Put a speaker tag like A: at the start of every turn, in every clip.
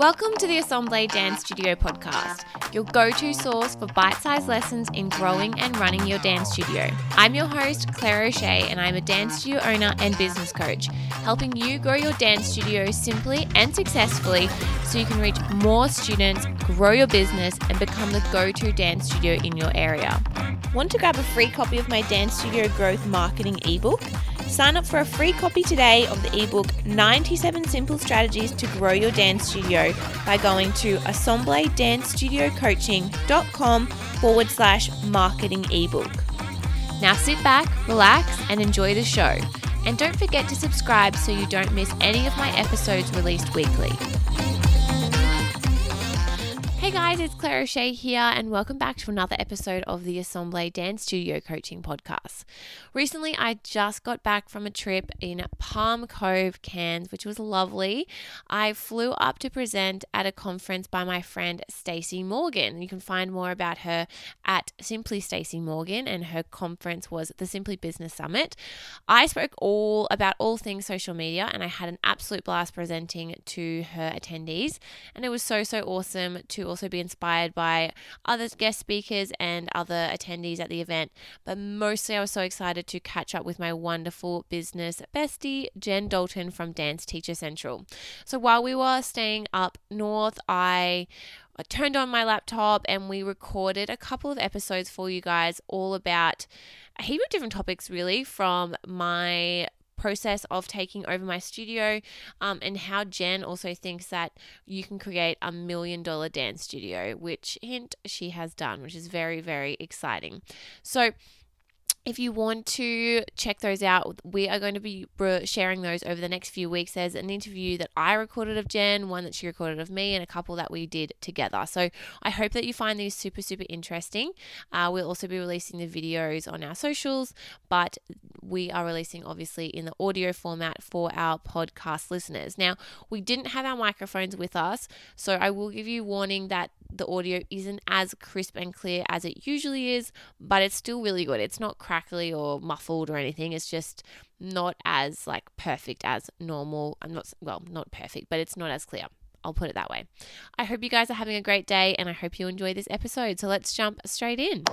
A: Welcome to the Assemble Dance Studio podcast, your go to source for bite sized lessons in growing and running your dance studio. I'm your host, Claire O'Shea, and I'm a dance studio owner and business coach, helping you grow your dance studio simply and successfully so you can reach more students, grow your business, and become the go to dance studio in your area. Want to grab a free copy of my Dance Studio Growth Marketing ebook? Sign up for a free copy today of the ebook 97 Simple Strategies to Grow Your Dance Studio by going to assembledancestudiocoaching.com forward slash marketing ebook. Now sit back, relax, and enjoy the show. And don't forget to subscribe so you don't miss any of my episodes released weekly. Hey guys, it's Claire O'Shea here, and welcome back to another episode of the Assemble Dance Studio Coaching Podcast. Recently, I just got back from a trip in Palm Cove, Cairns, which was lovely. I flew up to present at a conference by my friend Stacey Morgan. You can find more about her at Simply Stacey Morgan, and her conference was the Simply Business Summit. I spoke all about all things social media, and I had an absolute blast presenting to her attendees, and it was so so awesome to also be inspired by other guest speakers and other attendees at the event. But mostly, I was so excited to catch up with my wonderful business bestie, Jen Dalton from Dance Teacher Central. So while we were staying up north, I I turned on my laptop and we recorded a couple of episodes for you guys all about a heap of different topics, really, from my process of taking over my studio um, and how Jen also thinks that you can create a million dollar dance studio, which hint she has done, which is very, very exciting. So, if you want to check those out, we are going to be sharing those over the next few weeks. There's an interview that I recorded of Jen, one that she recorded of me, and a couple that we did together. So I hope that you find these super, super interesting. Uh, we'll also be releasing the videos on our socials, but we are releasing obviously in the audio format for our podcast listeners. Now, we didn't have our microphones with us, so I will give you warning that the audio isn't as crisp and clear as it usually is, but it's still really good. It's not crackly or muffled or anything. It's just not as like perfect as normal. I'm not well, not perfect, but it's not as clear. I'll put it that way. I hope you guys are having a great day and I hope you enjoy this episode. So let's jump straight in.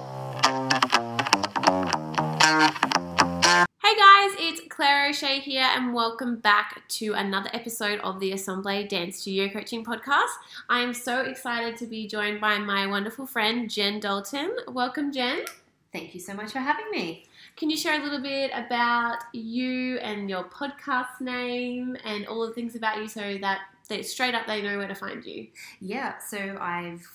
A: Hey guys, it's Claire O'Shea here, and welcome back to another episode of the Assemble Dance Studio Coaching Podcast. I am so excited to be joined by my wonderful friend Jen Dalton. Welcome, Jen.
B: Thank you so much for having me.
A: Can you share a little bit about you and your podcast name and all the things about you so that they straight up they know where to find you?
B: Yeah, so I've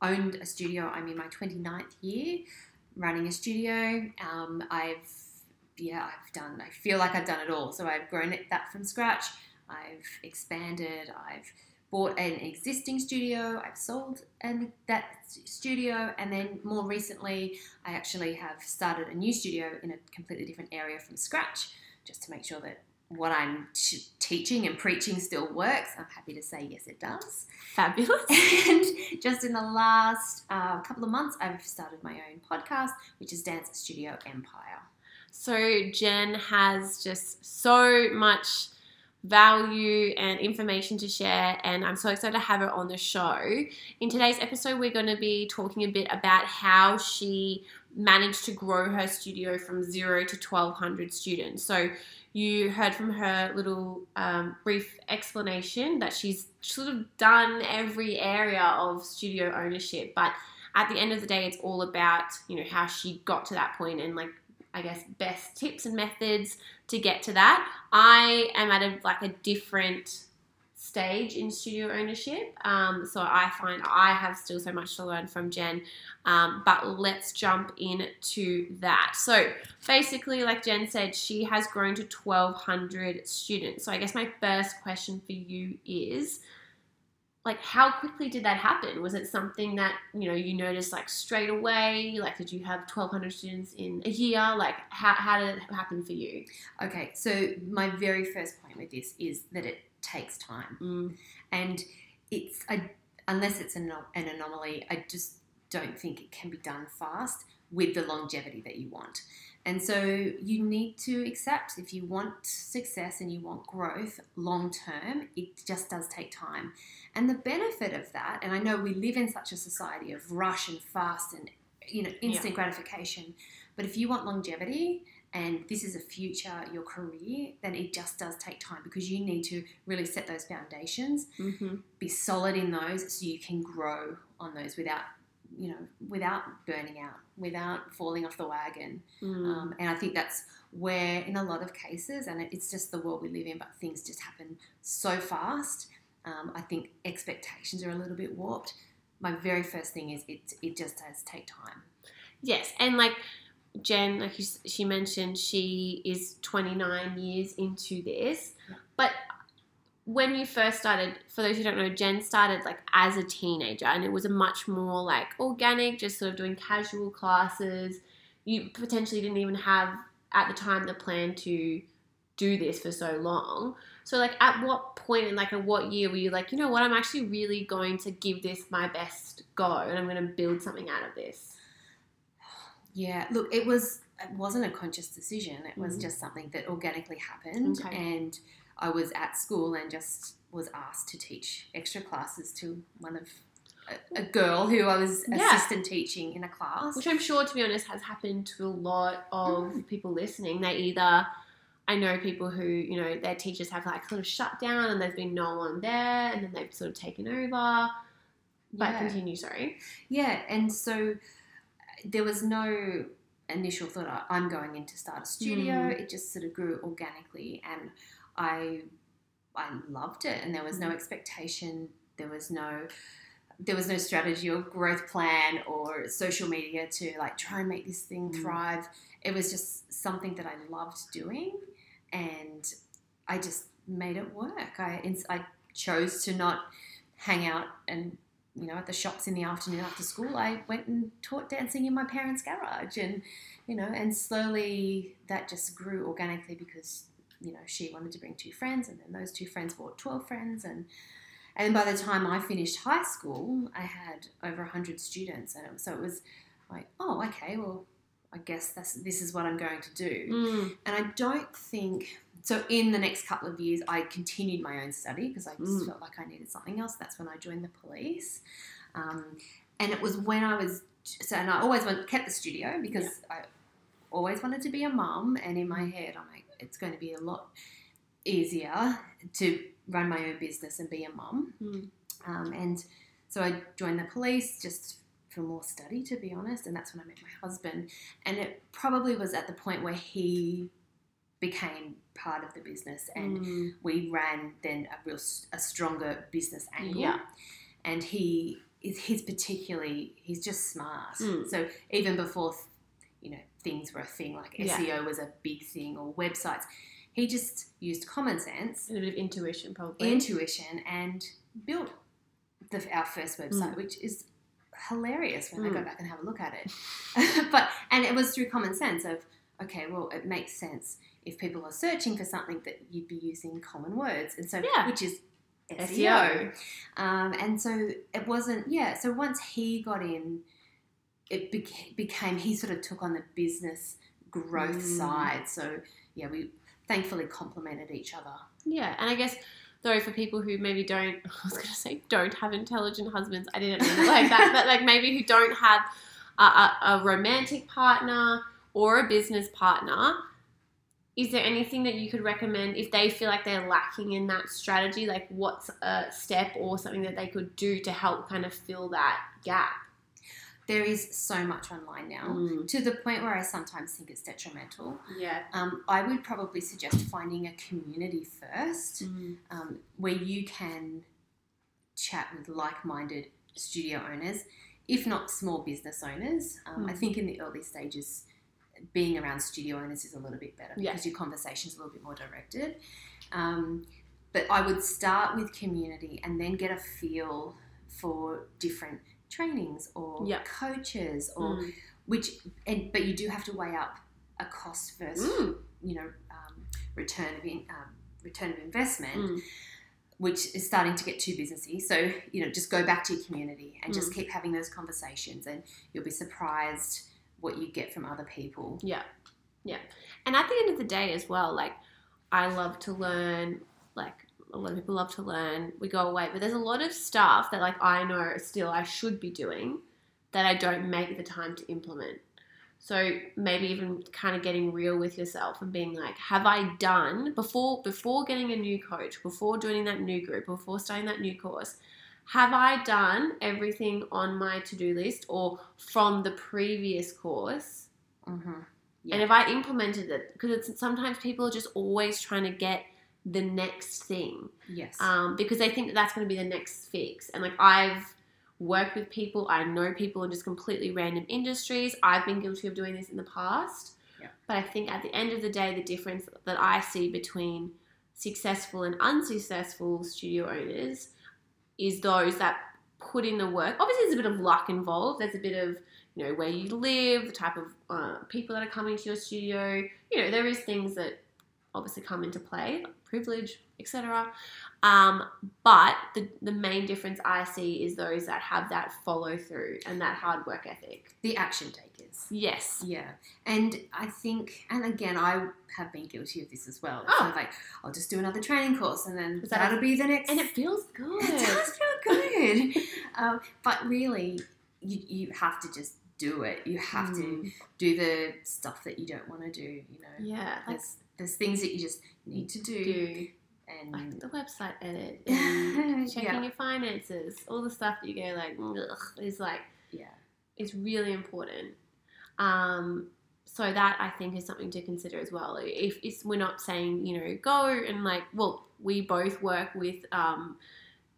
B: owned a studio. I'm in my 29th year running a studio. Um, I've yeah, I've done, I feel like I've done it all. So I've grown it that from scratch, I've expanded, I've bought an existing studio, I've sold and that studio, and then more recently, I actually have started a new studio in a completely different area from scratch, just to make sure that what I'm t- teaching and preaching still works. I'm happy to say yes, it does.
A: Fabulous.
B: And just in the last uh, couple of months, I've started my own podcast, which is Dance Studio Empire.
A: So Jen has just so much value and information to share, and I'm so excited to have her on the show. In today's episode, we're going to be talking a bit about how she managed to grow her studio from zero to 1,200 students. So you heard from her little um, brief explanation that she's sort of done every area of studio ownership, but at the end of the day, it's all about you know how she got to that point and like I guess, best tips and methods to get to that. I am at a like a different stage in studio ownership, um, so I find I have still so much to learn from Jen. Um, but let's jump into that. So basically, like Jen said, she has grown to 1,200 students. So I guess my first question for you is like how quickly did that happen? Was it something that you know you noticed like straight away? Like did you have 1200 students in a year? Like how, how did it happen for you?
B: Okay so my very first point with this is that it takes time.
A: Mm.
B: and it's a, unless it's an, an anomaly i just don't think it can be done fast with the longevity that you want And so you need to accept if you want success and you want growth long term, it just does take time. And the benefit of that, and I know we live in such a society of rush and fast and you know instant gratification, but if you want longevity and this is a future your career, then it just does take time because you need to really set those foundations,
A: Mm-hmm.
B: be solid in those so you can grow on those without you know without burning out, without falling off the wagon.
A: Mm.
B: Um, and I think that's where, in a lot of cases, and it's just the world we live in, but things just happen so fast. Um, I think expectations are a little bit warped. My very first thing is it, it just does take time.
A: Yes, and like Jen, like she mentioned, she is 29 years into this. But when you first started, for those who don't know, Jen started like as a teenager, and it was a much more like organic, just sort of doing casual classes. You potentially didn't even have at the time the plan to do this for so long. So like at what point and like at what year were you like, you know what, I'm actually really going to give this my best go and I'm going to build something out of this.
B: Yeah, look, it was it wasn't a conscious decision. It was
A: Mhm.
B: just something that organically happened,
A: Okay.
B: and I was at school and just was asked to teach extra classes to one of a, a girl who I was
A: Yeah.
B: assistant teaching in a class.
A: Which I'm sure, to be honest, has happened to a lot of
B: Mm.
A: people listening. They either, I know people who, you know, their teachers have like sort of shut down and there's been no one there and then they've sort of taken over. But
B: Yeah.
A: continue, sorry.
B: Yeah, and so there was no initial thought "I- I'm going in to start a studio.
A: Mm.
B: It just sort of grew organically, and I I loved it. And there was no
A: Mm.
B: expectation. There was no there was no strategy or growth plan or social media to like try and make this thing
A: Mm.
B: thrive. It was just something that I loved doing, and I just made it work. I I chose to not hang out and you know at the shops in the afternoon after school. I went and taught dancing in my parents' garage, and you know, and slowly that just grew organically because you know she wanted to bring two friends, and then those two friends brought twelve friends, and and by the time I finished high school, I had over hundred students, and so it was like, oh, okay, well. I guess that's this is what I'm going to do.
A: Mm.
B: And I don't think so. In the next couple of years, I continued my own study because I just
A: Mm.
B: felt like I needed something else. That's when I joined the police, um, and it was when I was so. And I always went, kept the studio because I always wanted to be a mum. And in my head, I'm like, it's going to be a lot easier to run my own business and be a mum.
A: Mm.
B: Um, and so I joined the police just for more study, to be honest. And that's when I met my husband. And it probably was at the point where he became part of the business and
A: Mm.
B: we ran then a real a stronger business angle.
A: Yeah.
B: And he is he's particularly he's just smart.
A: Mm.
B: So even before you know things were a thing like
A: Yeah.
B: SEO was a big thing or websites, he just used common sense
A: A bit of intuition, probably.
B: intuition and built the, our first website, which is hilarious when I go
A: Mm.
B: back and have a look at it. but and it was through common sense of okay, well, it makes sense if people are searching for something that you'd be using common words, and so
A: Yeah.
B: which is SEO.
A: SEO.
B: Um, and so it wasn't yeah. So once he got in, it beca- became he sort of took on the business growth
A: Mm.
B: side. So yeah, we thankfully complemented each other.
A: Yeah, and I guess though for people who maybe don't, I was gonna say don't have intelligent husbands. I didn't mean it like that, but like maybe who don't have a, a, a romantic partner or a business partner. Is there anything that you could recommend if they feel like they're lacking in that strategy? Like, what's a step or something that they could do to help kind of fill that gap?
B: There is so much online now.
A: Mm.
B: To the point where I sometimes think it's detrimental.
A: Yeah.
B: Um, I would probably suggest finding a community first
A: Mm.
B: um, where you can chat with like minded studio owners, if not small business owners. Um, I
A: Mm.
B: think in the early stages, being around studio owners is a little bit better
A: Yeah.
B: because your conversation is a little bit more directed. Um, but I would start with community and then get a feel for different trainings or
A: Yeah.
B: coaches or
A: Mm.
B: which and but you do have to weigh up a cost versus
A: Mm.
B: you know um, return of in, um, return of investment
A: Mm.
B: which is starting to get too businessy so you know just go back to your community and
A: Mm.
B: just keep having those conversations and you'll be surprised what you get from other people
A: Yeah. Yeah. And at the end of the day, as well, like I love to learn. Like a lot of people love to learn. We go away, but there's a lot of stuff that like I know still I should be doing that I don't make the time to implement. So maybe even kind of getting real with yourself and being like, have I done before before getting a new coach, before joining that new group, before starting that new course? Have I done everything on my to-do list or from the previous course?
B: Mm-hmm.
A: And if I implemented it, because it's sometimes people are just always trying to get the next thing
B: Yes.
A: um, because they think that that's going to be the next fix. And like I've worked with people, I know people in just completely random industries. I've been guilty of doing this in the past.
B: Yeah.
A: But I think at the end of the day, the difference that I see between successful and unsuccessful studio owners is those that put in the work. Obviously, there's a bit of luck involved. There's a bit of you know where you live, the type of uh, people that are coming to your studio. You know, there is things that obviously come into play, like privilege, etc. Um, but the the main difference I see is those that have that follow through and that hard work ethic.
B: the action takers.
A: Yes.
B: Yeah, and I think, and again, I have been guilty of this as well. It's
A: Oh.
B: kind of like I'll just do another training course, and then
A: that
B: that'll be the next.
A: And it feels good.
B: It does feel good, um, but really, you you have to just do it. You have to
A: Mm.
B: do the stuff that you don't want to do. You know,
A: Yeah. Like
B: there's things that you just need to do,
A: do
B: and
A: like the website edit, and checking
B: yeah,
A: your finances, all the stuff that you go like ugh, is like
B: yeah,
A: it's really important. Um, so that I think is something to consider as well. If it's, we're not saying you know go and like well we both work with um,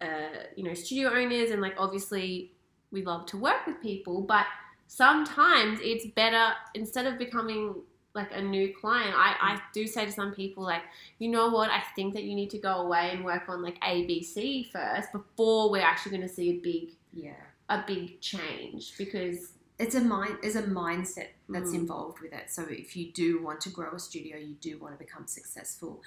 A: uh, you know studio owners and like obviously we love to work with people, but sometimes it's better instead of becoming like a new client I, I do say to some people like you know what i think that you need to go away and work on like abc first before we're actually going to see a big
B: yeah.
A: a big change because
B: it's a mind there's a mindset that's
A: Mm.
B: involved with it. So if you do want to grow a studio, you do want to become successful,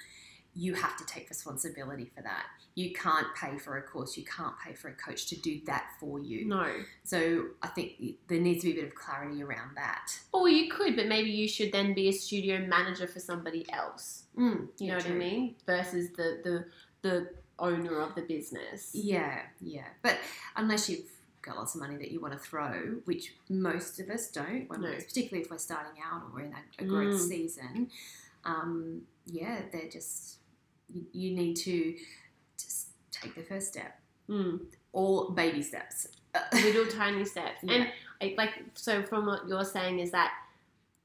B: you have to take responsibility for that. You can't pay for a course, you can't pay for a coach to do that for you.
A: no
B: So I think there needs to be a bit of clarity around that.
A: or you could but maybe you should then be a studio manager for somebody else
B: Mm,
A: you
B: yeah,
A: know what i mean versus the the the owner of the business
B: Yeah, yeah. But unless you've got lots of money that you want to throw, which most of us don't, when
A: No.
B: particularly if we're starting out or we're in a, a growth
A: Mm.
B: season, um, yeah, they're just, you, you need to just take the first step.
A: Mm.
B: All baby steps.
A: little tiny steps
B: Yeah.
A: and I- like so from what you're saying is that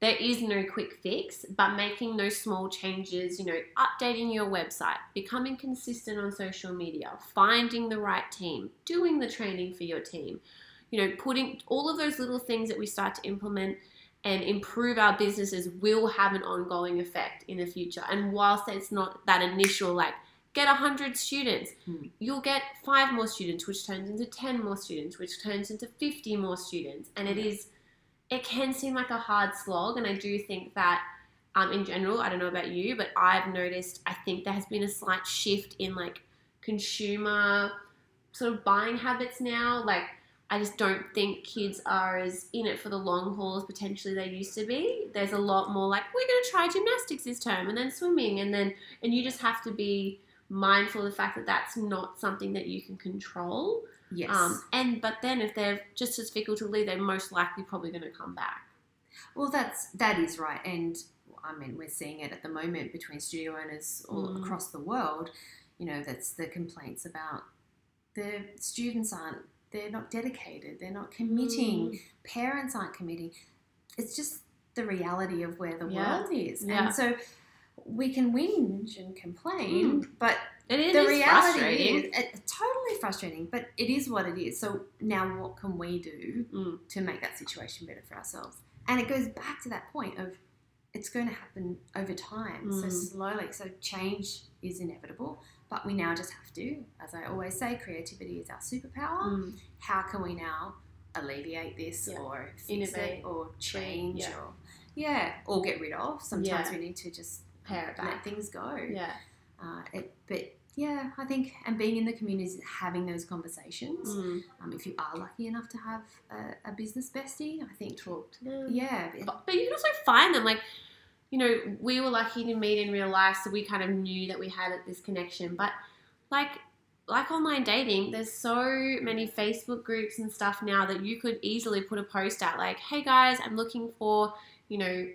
A: there is no quick fix but making those small changes you know updating your website becoming consistent on social media finding the right team doing the training for your team you know putting all of those little things that we start to implement and improve our businesses will have an ongoing effect in the future and whilst it's not that initial like get 100 students
B: Hmm.
A: you'll get five more students which turns into 10 more students which turns into 50 more students and it
B: Yeah.
A: is it can seem like a hard slog and i do think that um, in general i don't know about you but i've noticed i think there has been a slight shift in like consumer sort of buying habits now like I just don't think kids are as in it for the long haul as potentially they used to be. There's a lot more like we're going to try gymnastics this term and then swimming and then and you just have to be mindful of the fact that that's not something that you can control.
B: yes.
A: Um, and but then if they're just as fickle to leave, they're most likely probably going to come back.
B: Well, that's that is right, and I mean we're seeing it at the moment between studio owners all
A: Mm.
B: across the world. You know, that's the complaints about the students aren't they're not dedicated, they're not committing,
A: Mm.
B: parents aren't committing. It's just the reality of where the
A: Yeah.
B: world is,
A: Yeah.
B: and so we can whinge and complain, but
A: It is
B: the reality is it's totally frustrating. But it is what it is. So now, what can we do
A: Mm.
B: to make that situation better for ourselves. And it goes back to that point of it's going to happen over time, so
A: Mm.
B: slowly. So change is inevitable, but we now just have to, as I always say, creativity is our superpower.
A: Mm.
B: How can we now alleviate this
A: Yeah.
B: or
A: Innovate,
B: or change
A: yeah.
B: or yeah, or get rid of. Sometimes
A: Yeah.
B: we need to just
A: Pare it
B: let things go.
A: Yeah.
B: Uh, it, but yeah, I think and being in the community, having those conversations.
A: Mm.
B: Um, if you are lucky enough to have a, a business bestie, I think
A: Talk to them.
B: yeah,
A: But, but you can also find them like you know, we were lucky to meet in real life, so we kind of knew that we had this connection. But like like online dating, there's so many Facebook groups and stuff now that you could easily put a post out like, "Hey guys, I'm looking for, you know,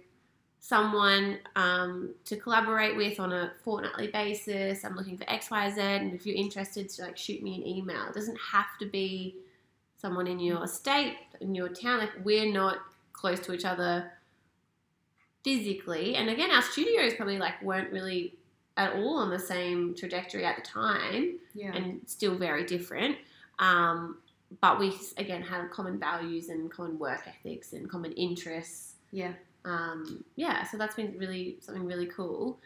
A: someone um, to collaborate with on a fortnightly basis. I'm looking for X, Y, Z, and if you're interested, to like shoot me an email. It doesn't have to be someone in your state, in your town. Like we're not close to each other physically, and again, our studios probably like weren't really at all on the same trajectory at the time,
B: Yeah.
A: and still very different. Um, but we again had common values and common work ethics and common interests
B: yeah.
A: um, yeah, so that's been really something really cool.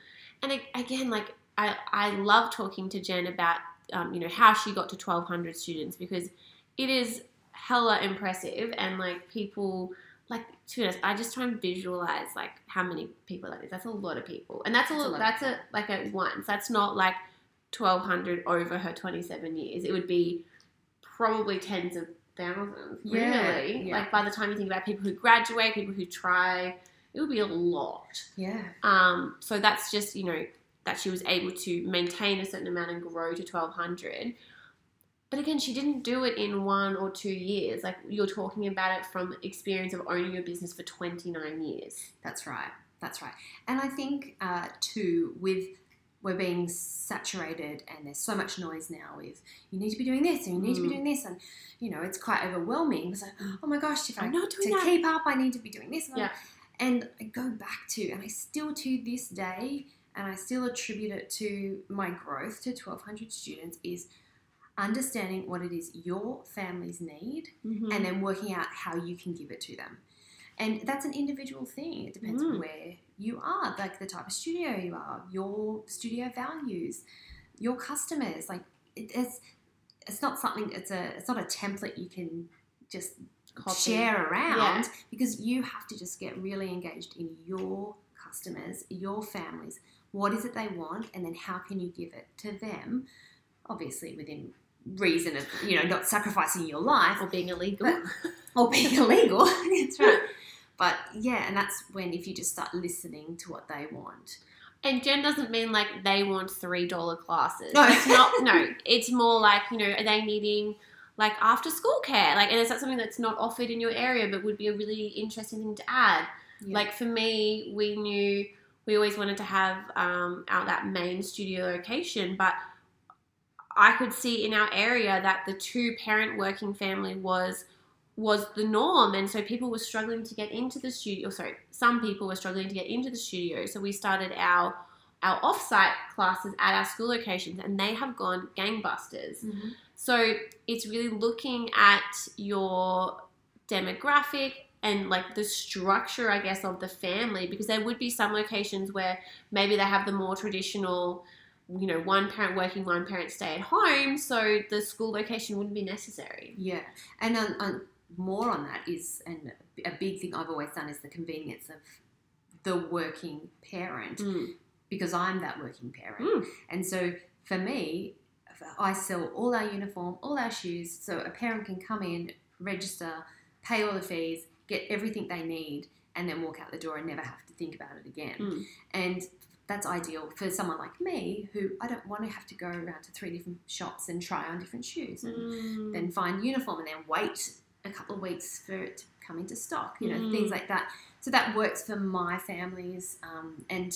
A: And again, like I, I love talking to Jen about um, you know how she got to twelve hundred students because it is hella impressive and like people like to be honest, I just try and visualize like how many people that is. That's a lot of people, and that's a
B: That's a
A: lot.
B: lot
A: That's a like at once. That's not like twelve hundred over her twenty seven years. It would be probably tens of thousands.
B: Yeah,
A: really,
B: yeah.
A: like by the time you think about people who graduate, people who try, it would be a lot.
B: Yeah.
A: Um, so that's just you know that she was able to maintain a certain amount and grow to twelve hundred. But again, she didn't do it in one or two years. Like you're talking about it from experience of owning your business for twenty nine years.
B: That's right. That's right. And I think uh, too, with we're being saturated, and there's so much noise now. With you need to be doing this, and you need to be
A: Mm.
B: doing this, and you know it's quite overwhelming. It's like, oh my gosh, if I
A: I'm not doing
B: to
A: that.
B: keep up, I need to be doing this. and
A: Yeah.
B: And I go back to, and I still to this day, and I still attribute it to my growth to 1,200 students is understanding what it is your families need
A: Mm-hmm.
B: and then working out how you can give it to them. And that's an individual thing. It depends on
A: Mm.
B: where you are, like the type of studio you are, your studio values, your customers. Like it, it's it's not something. It's a it's not a template you can just
A: Copy.
B: share around
A: Yeah.
B: because you have to just get really engaged in your customers, your families. What is it they want, and then how can you give it to them? Obviously, within reason of you know not sacrificing your life
A: or being illegal.
B: But- or being illegal. that's right. But yeah, and that's when if you just start listening to what they want.
A: And Jen doesn't mean like they want three dollar classes.
B: No.
A: it's not. No, it's more like you know, are they needing like after school care? Like, and is that something that's not offered in your area, but would be a really interesting thing to add?
B: Yeah.
A: Like for me, we knew we always wanted to have um, out that main studio location, but I could see in our area that the two parent working family was was the norm, and so people were struggling to get into the studio. Sorry, some people were struggling to get into the studio, so we started our our offsite classes at our school locations, and they have gone gangbusters.
B: Mhm.
A: So it's really looking at your demographic and like the structure, I guess, of the family, because there would be some locations where maybe they have the more traditional, you know, one parent working, one parent stay at home, so the school location wouldn't be necessary.
B: Yeah, and um, um, more on that is, and a big thing I've always done is the convenience of the working parent
A: Mm.
B: because I'm that working parent.
A: Mm.
B: And so for me, I sell all our uniform, all our shoes, so a parent can come in, register, pay all the fees, get everything they need, and then walk out the door and never have to think about it again.
A: Mm.
B: And that's ideal for someone like me who I don't want to have to go around to three different shops and try on different shoes and
A: Mm.
B: then find uniform and then wait a couple of weeks for it to come into stock, you know,
A: Mm.
B: things like that. So that works for my families. Um, and,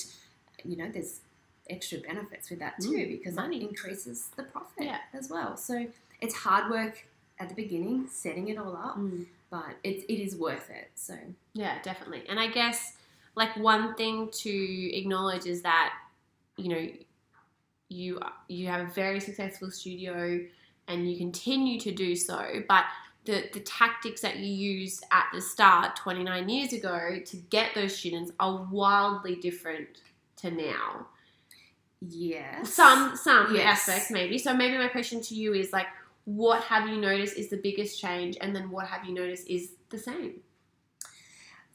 B: you know, there's extra benefits with that too
A: Mm,
B: because
A: money.
B: that increases the profit
A: Yeah.
B: as well. So it's hard work at the beginning, setting it all up,
A: Mm.
B: but it, it is worth it. So,
A: Yeah, definitely. And I guess like one thing to acknowledge is that you know you you have a very successful studio and you continue to do so, but the, the tactics that you used at the start 29 years ago to get those students are wildly different to now.
B: yes.
A: Some some
B: Yes.
A: aspects maybe. So maybe my question to you is like what have you noticed is the biggest change and then what have you noticed is the same?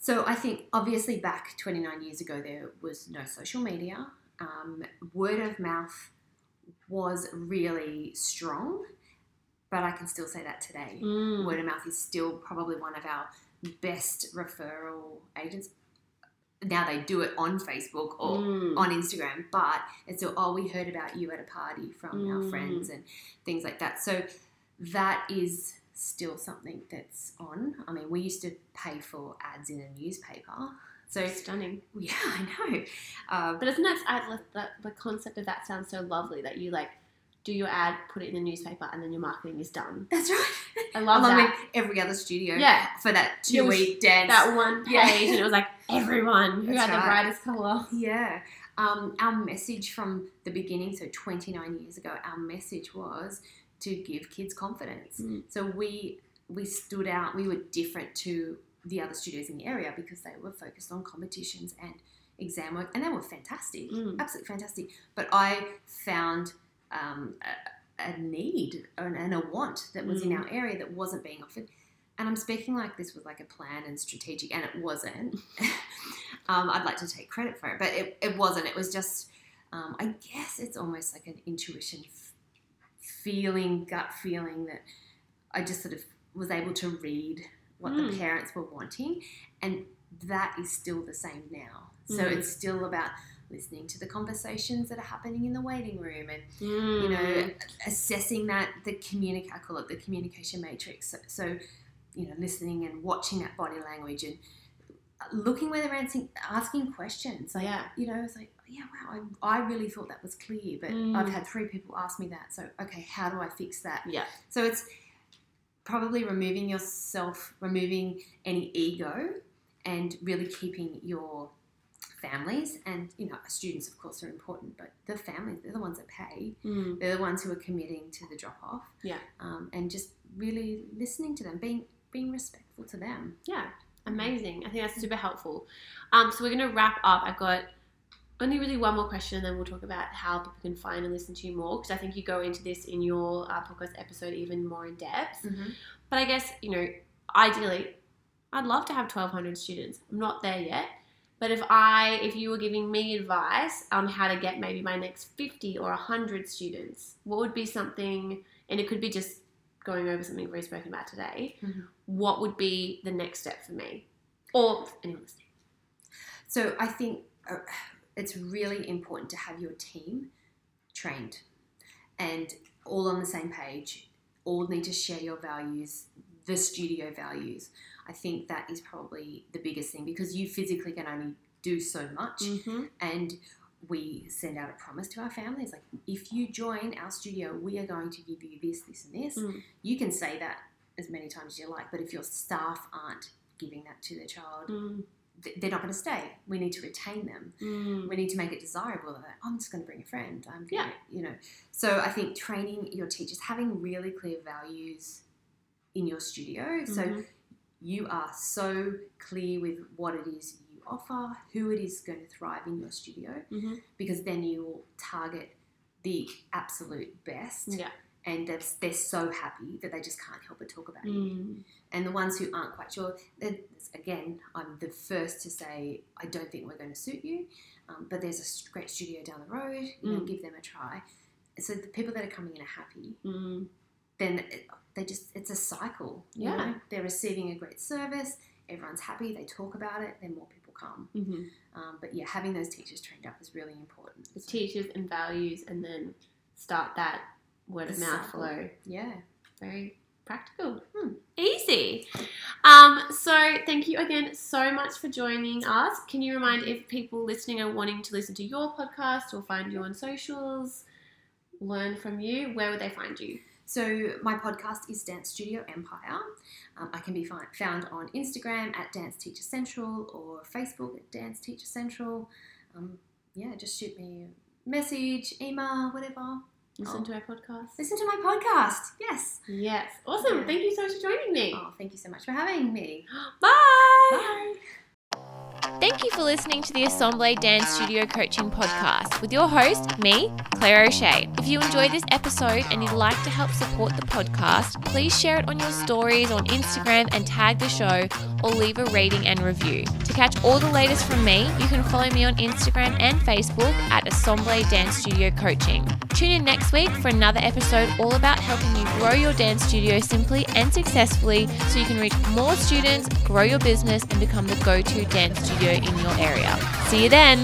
B: So I think obviously back 29 years ago there was no social media. Um, word of mouth was really strong, but I can still say that today.
A: Mm.
B: Word of mouth is still probably one of our best referral agents. now they do it on Facebook or
A: Mm.
B: on Instagram, but it's still, oh, we heard about you at a party from our
A: Mm.
B: friends and things like that. So that is still something that's on. I mean, we used to pay for ads in a newspaper. So,
A: Stunning.
B: yeah, I know. Uh,
A: But isn't that, I, that the concept of that sounds so lovely that you like do your ad, put it in the newspaper, and then your marketing is done.
B: that's right.
A: I love
B: Along
A: that.
B: with every other studio
A: Yeah.
B: for that two week dance.
A: that one page,
B: Yeah.
A: and it was like everyone who
B: That's
A: had the brightest color.
B: Yeah. Um, our message from the beginning, so 29 years ago, our message was to give kids confidence.
A: Mm.
B: So we we stood out. We were different to the other studios in the area because they were focused on competitions and exam work, and they were fantastic,
A: Mm.
B: absolutely fantastic. But I found um, a, a need and, and a want that was in
A: Mm.
B: our area that wasn't being offered. And I'm speaking like this was like a plan and strategic, and it wasn't. um, I'd like to take credit for it, but it, it wasn't. It was just, um, I guess it's almost like an intuition feeling, gut feeling that I just sort of was able to read what the
A: Mm.
B: parents were wanting, and that is still the same now. So
A: Mm.
B: it's still about listening to the conversations that are happening in the waiting room and
A: Mm.
B: you know assessing that the communic I call it the communication matrix so, so you know listening and watching that body language and looking where they're answering asking questions like
A: Yeah.
B: you know it's like yeah wow I, I really thought that was clear but
A: Mm.
B: I've had three people ask me that so okay how do I fix that
A: Yeah.
B: so it's probably removing yourself, removing any ego, and really keeping your families and you know students of course are important but the families they're the ones that pay
A: Mm.
B: they're the ones who are committing to the drop off
A: Yeah.
B: um, and just really listening to them being being respectful to them
A: Yeah, amazing. I think that's super helpful. Um, so we're going to wrap up. I've got only really one more question, and then we'll talk about how people can find and listen to you more, because I think you go into this in your uh, podcast episode even more in depth. But I guess, you know, ideally, I'd love to have 1,200 students. I'm not there yet. But if I, if you were giving me advice on how to get maybe my next 50 or 100 students, what would be something, and it could be just going over something we've spoken about today,
B: Mhm.
A: what would be the next step for me? Or anyone listening?
B: So I think uh, it's really important to have your team trained and all on the same page. All need to share your values, the studio values. I think that is probably the biggest thing because you physically can only do so much.
A: Mm-hmm.
B: And we send out a promise to our families like, if you join our studio, we are going to give you this, this, and this.
A: Mm.
B: You can say that as many times as you like, but if your staff aren't giving that to their child,
A: Mm.
B: Th- they're not going to stay. We need to retain them.
A: Mm.
B: We need to make it desirable. That I'm just going to bring a friend. I'm
A: Yeah.
B: gonna, you know. So I think training your teachers, having really clear values in your studio, so
A: Mhm.
B: you are so clear with what it is you offer, who it is going to thrive in your studio,
A: Mhm.
B: because then you will target the absolute best.
A: Yeah.
B: And that's, they're so happy that they just can't help but talk about you
A: Mm.
B: and the ones who aren't quite sure, again, I'm the first to say I don't think we're going to suit you, um, but there's a great studio down the road. You know,
A: Mm.
B: give them a try. So the people that are coming in are happy.
A: Mm.
B: Then they just it's a cycle. you
A: Yeah.
B: know? they're receiving a great service. Everyone's happy. They talk about it. Then more people come.
A: Mhm.
B: Um, but yeah, having those teachers trained up is really important.
A: The teachers and values, and then start that word of mouth flow.
B: Yeah.
A: very practical.
B: Hmm.
A: Easy. Um, so thank you again so much for joining us. Can you remind if people listening are wanting to listen to your podcast or find you on socials, learn from you, where would they find you?
B: So my podcast is Dance Studio Empire. Um, I can be fi- found on Instagram at Dance Teacher Central or Facebook at Dance Teacher Central. Um, yeah, just shoot me a message, email, whatever.
A: Listen
B: Oh.
A: to our podcast.
B: Listen to my podcast. Yes.
A: Yes. Awesome.
B: Yeah.
A: Thank you so much for joining me.
B: Oh, thank you so much for having me.
A: Bye.
B: Bye.
A: Thank you for listening to the Assemble Dance Studio Coaching Podcast with your host, me, Claire O'Shea. If you enjoyed this episode and you'd like to help support the podcast, please share it on your stories on Instagram and tag the show or leave a rating and review. To catch all the latest from me, you can follow me on Instagram and Facebook at Assemble Dance Studio Coaching. Tune in next week for another episode all about helping you grow your dance studio simply and successfully so you can reach more students, grow your business, and become the go to dance studio studio in your area. See you then.